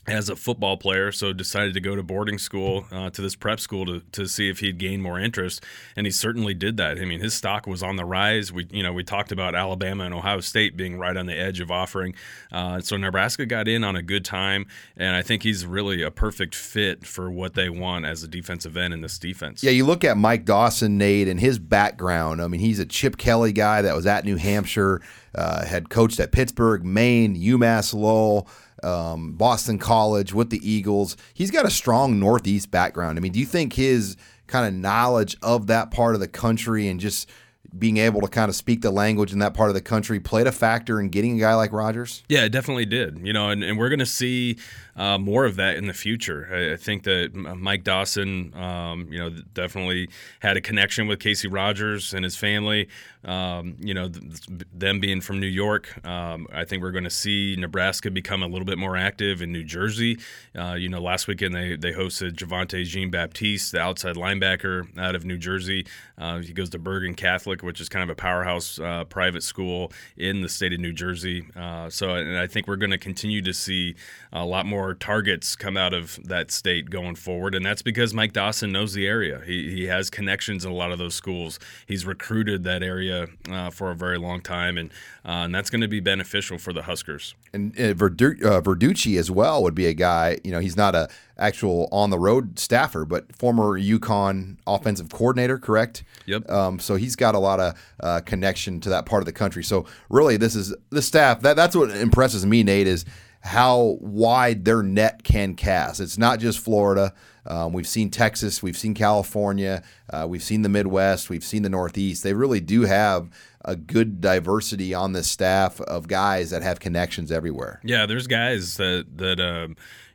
as a football player, so decided to go to boarding school uh, to this prep school to, to see if he'd gain more interest, and he certainly did that. I mean, his stock was on the rise. We you know we talked about Alabama and Ohio State being right on the edge of offering, uh, so Nebraska got in on a good time, and I think he's really a perfect fit for what they want as a defensive end in this defense. Yeah, you look at Mike Dawson, Nate, and his background. I mean, he's a Chip Kelly guy that was at New Hampshire, uh, had coached at Pittsburgh, Maine, UMass Lowell um, Boston College with the Eagles. He's got a strong Northeast background. I mean, do you think his kind of knowledge of that part of the country and just being able to kind of speak the language in that part of the country played a factor in getting a guy like Rogers? Yeah, it definitely did. You know, and, and we're going to see uh, more of that in the future. I, I think that Mike Dawson, um, you know, definitely had a connection with Casey Rogers and his family. Um, you know, th- them being from New York, um, I think we're going to see Nebraska become a little bit more active in New Jersey. Uh, you know, last weekend they, they hosted Javontae Jean Baptiste, the outside linebacker out of New Jersey. Uh, he goes to Bergen Catholic, which is kind of a powerhouse uh, private school in the state of New Jersey. Uh, so, and I think we're going to continue to see a lot more targets come out of that state going forward, and that's because Mike Dawson knows the area. He, he has connections in a lot of those schools. He's recruited that area uh, for a very long time, and uh, and that's going to be beneficial for the Huskers. And uh, Verdu- uh, Verducci as well would be a guy. You know, he's not a actual on the road staffer, but former UConn offensive coordinator, correct? Yep. Um, so he's got a lot of uh, connection to that part of the country. So really, this is the staff. That that's what impresses me, Nate. Is how wide their net can cast. It's not just Florida. Um, we've seen Texas, we've seen California, uh, we've seen the Midwest, we've seen the Northeast. They really do have a good diversity on this staff of guys that have connections everywhere. Yeah, there's guys that that. Uh,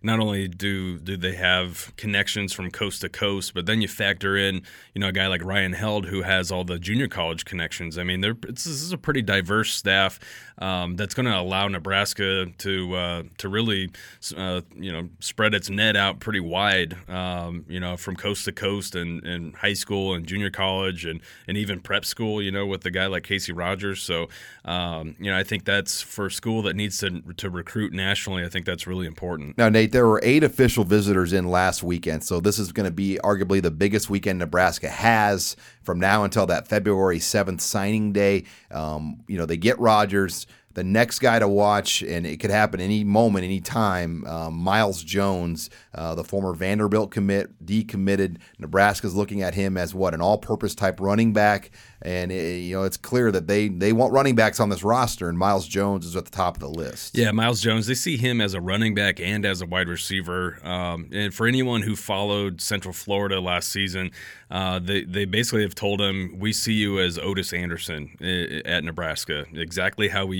not only do do they have connections from coast to coast, but then you factor in you know a guy like Ryan Held who has all the junior college connections. I mean, this is a pretty diverse staff um, that's going to allow Nebraska to uh, to really uh, you know spread its net out pretty wide. Um, you know, from coast to coast and, and high school and junior college and and even prep school. You know, with a guy like Casey Rogers. So um, you know, I think that's for a school that needs to to recruit nationally. I think that's really important. Now, Nate there were eight official visitors in last weekend, so this is going to be arguably the biggest weekend Nebraska has from now until that February 7th signing day. Um, you know, they get Rogers. The next guy to watch, and it could happen any moment, any time. Um, Miles Jones, uh, the former Vanderbilt commit, decommitted. Nebraska's looking at him as what an all-purpose type running back, and it, you know it's clear that they they want running backs on this roster, and Miles Jones is at the top of the list. Yeah, Miles Jones. They see him as a running back and as a wide receiver. Um, and for anyone who followed Central Florida last season, uh, they they basically have told him, "We see you as Otis Anderson at Nebraska. Exactly how we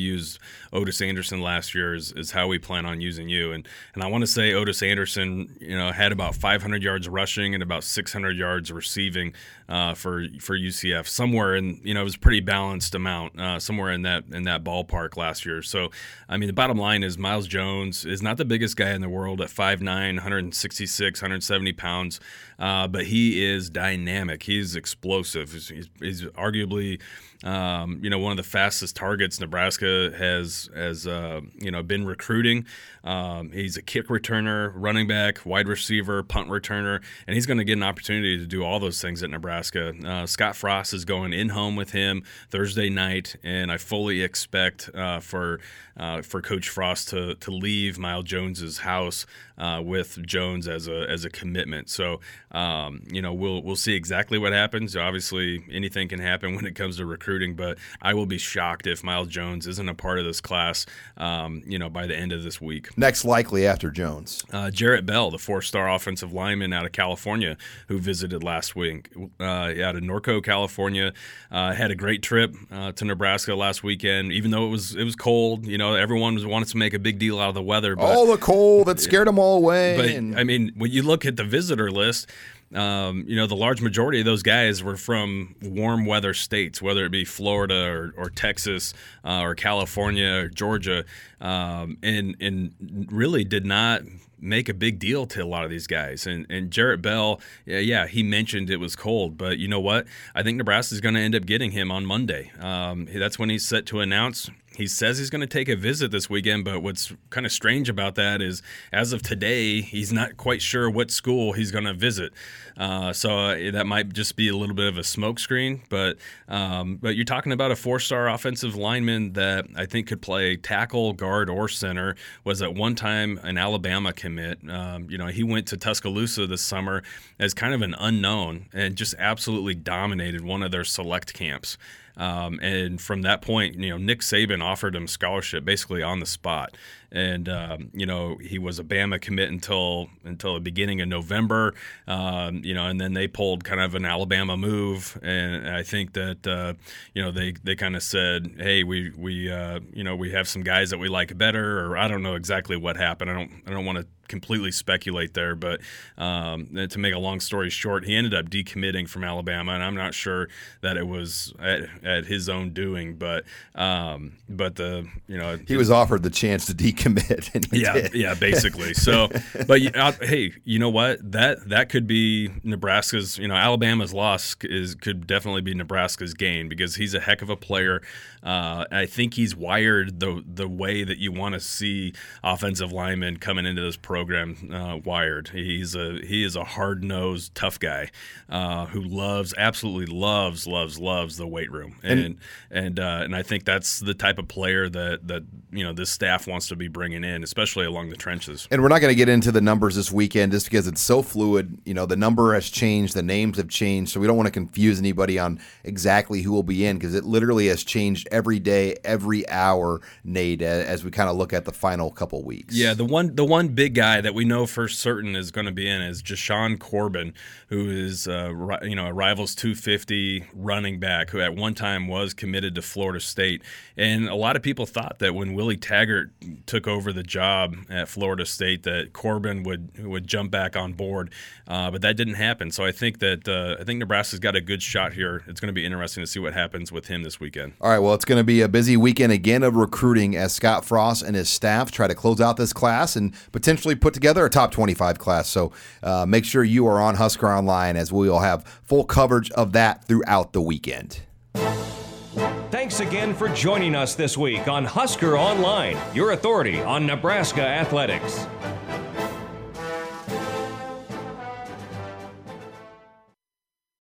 Otis Anderson last year is, is how we plan on using you." And and I want to say Otis Anderson, you know, had about 500 yards rushing and about 600 yards receiving uh, for for UCF. Somewhere in you know it was a pretty balanced amount, uh, somewhere in that in that ballpark last year. So I mean, the bottom line is Miles Jones is not the biggest guy in the world at 5'9", 166, 170 pounds, uh, but he is dynamic. He's explosive. He's, he's, arguably, um, you know, one of the fastest targets Nebraska has has uh, you know been recruiting. Um, he's a kick returner, running back, wide receiver, punt returner, and he's going to get an opportunity to do all those things at Nebraska. Uh, Scott Frost is going in home with him Thursday night, and I fully expect uh, for uh, for Coach Frost to to leave Miles Jones's house uh, with Jones as a as a commitment. So um, you know we'll we'll see exactly what happens. Obviously, anything can happen when it comes to recruiting, but I will be shocked if Miles Jones isn't a part of this class. Um, you know by the end of this week. Next likely after Jones, uh, Jarrett Bell, the four-star offensive lineman out of California, who visited last week uh, out of Norco, California, uh, had a great trip uh, to Nebraska last weekend. Even though it was it was cold, you know everyone was wanted to make a big deal out of the weather. But, all the cold that scared them all away. but and- I mean, when you look at the visitor list, um, you know, the large majority of those guys were from warm weather states, whether it be Florida or, or Texas uh, or California or Georgia, um, and and really did not make a big deal to a lot of these guys. And and Jarrett Bell, yeah, yeah he mentioned it was cold, but you know what? I think Nebraska is going to end up getting him on Monday. Um, that's when he's set to announce he says he's going to take a visit this weekend, but what's kind of strange about that is, as of today, he's not quite sure what school he's going to visit. Uh, so uh, that might just be a little bit of a smokescreen. But um, but you're talking about a four-star offensive lineman that I think could play tackle, guard, or center. Was at one time an Alabama commit. Um, you know, he went to Tuscaloosa this summer as kind of an unknown and just absolutely dominated one of their select camps. Um, and from that point, you know, Nick Saban offered him scholarship basically on the spot. And um, you know, he was a Bama commit until until the beginning of November. Um, you know, and then they pulled kind of an Alabama move. And I think that uh, you know they they kind of said, hey, we we uh, you know we have some guys that we like better, or I don't know exactly what happened. I don't I don't want to completely speculate there, but um, to make a long story short, he ended up decommitting from Alabama, and I'm not sure that it was at, at his own doing, but um, but the you know he was offered the chance to decommit, <laughs> and yeah, did. yeah, basically. So, <laughs> but uh, hey, you know what? That that could be Nebraska's. You know, Alabama's loss is could definitely be Nebraska's gain because he's a heck of a player. Uh, I think he's wired the the way that you want to see offensive linemen coming into this program uh, wired. He's a he is a hard nosed tough guy uh, who loves absolutely loves loves loves the weight room and and uh, and I think that's the type of player that that you know this staff wants to be bringing in, especially along the trenches. And we're not going to get into the numbers this weekend just because it's so fluid. You know, the number has changed, the names have changed, so we don't want to confuse anybody on exactly who will be in because it literally has changed every day, every hour, Nate, as we kind of look at the final couple weeks. Yeah, the one the one big guy that we know for certain is going to be in is Jashaun Corbin, who is uh, you know a Rivals 250 running back who at one time was committed to Florida State, and a lot of people thought that when Willie Taggart took over the job at Florida State that Corbin would would jump back on board, uh, but that didn't happen. So I think that uh, I think Nebraska's got a good shot here. It's going to be interesting to see what happens with him this weekend. All right, well, it's going to be a busy weekend again of recruiting as Scott Frost and his staff try to close out this class and potentially put together a top 25 class. So uh, make sure you are on Husker Online as we will have full coverage of that throughout the weekend. Thanks again for joining us this week on Husker Online, your authority on Nebraska athletics.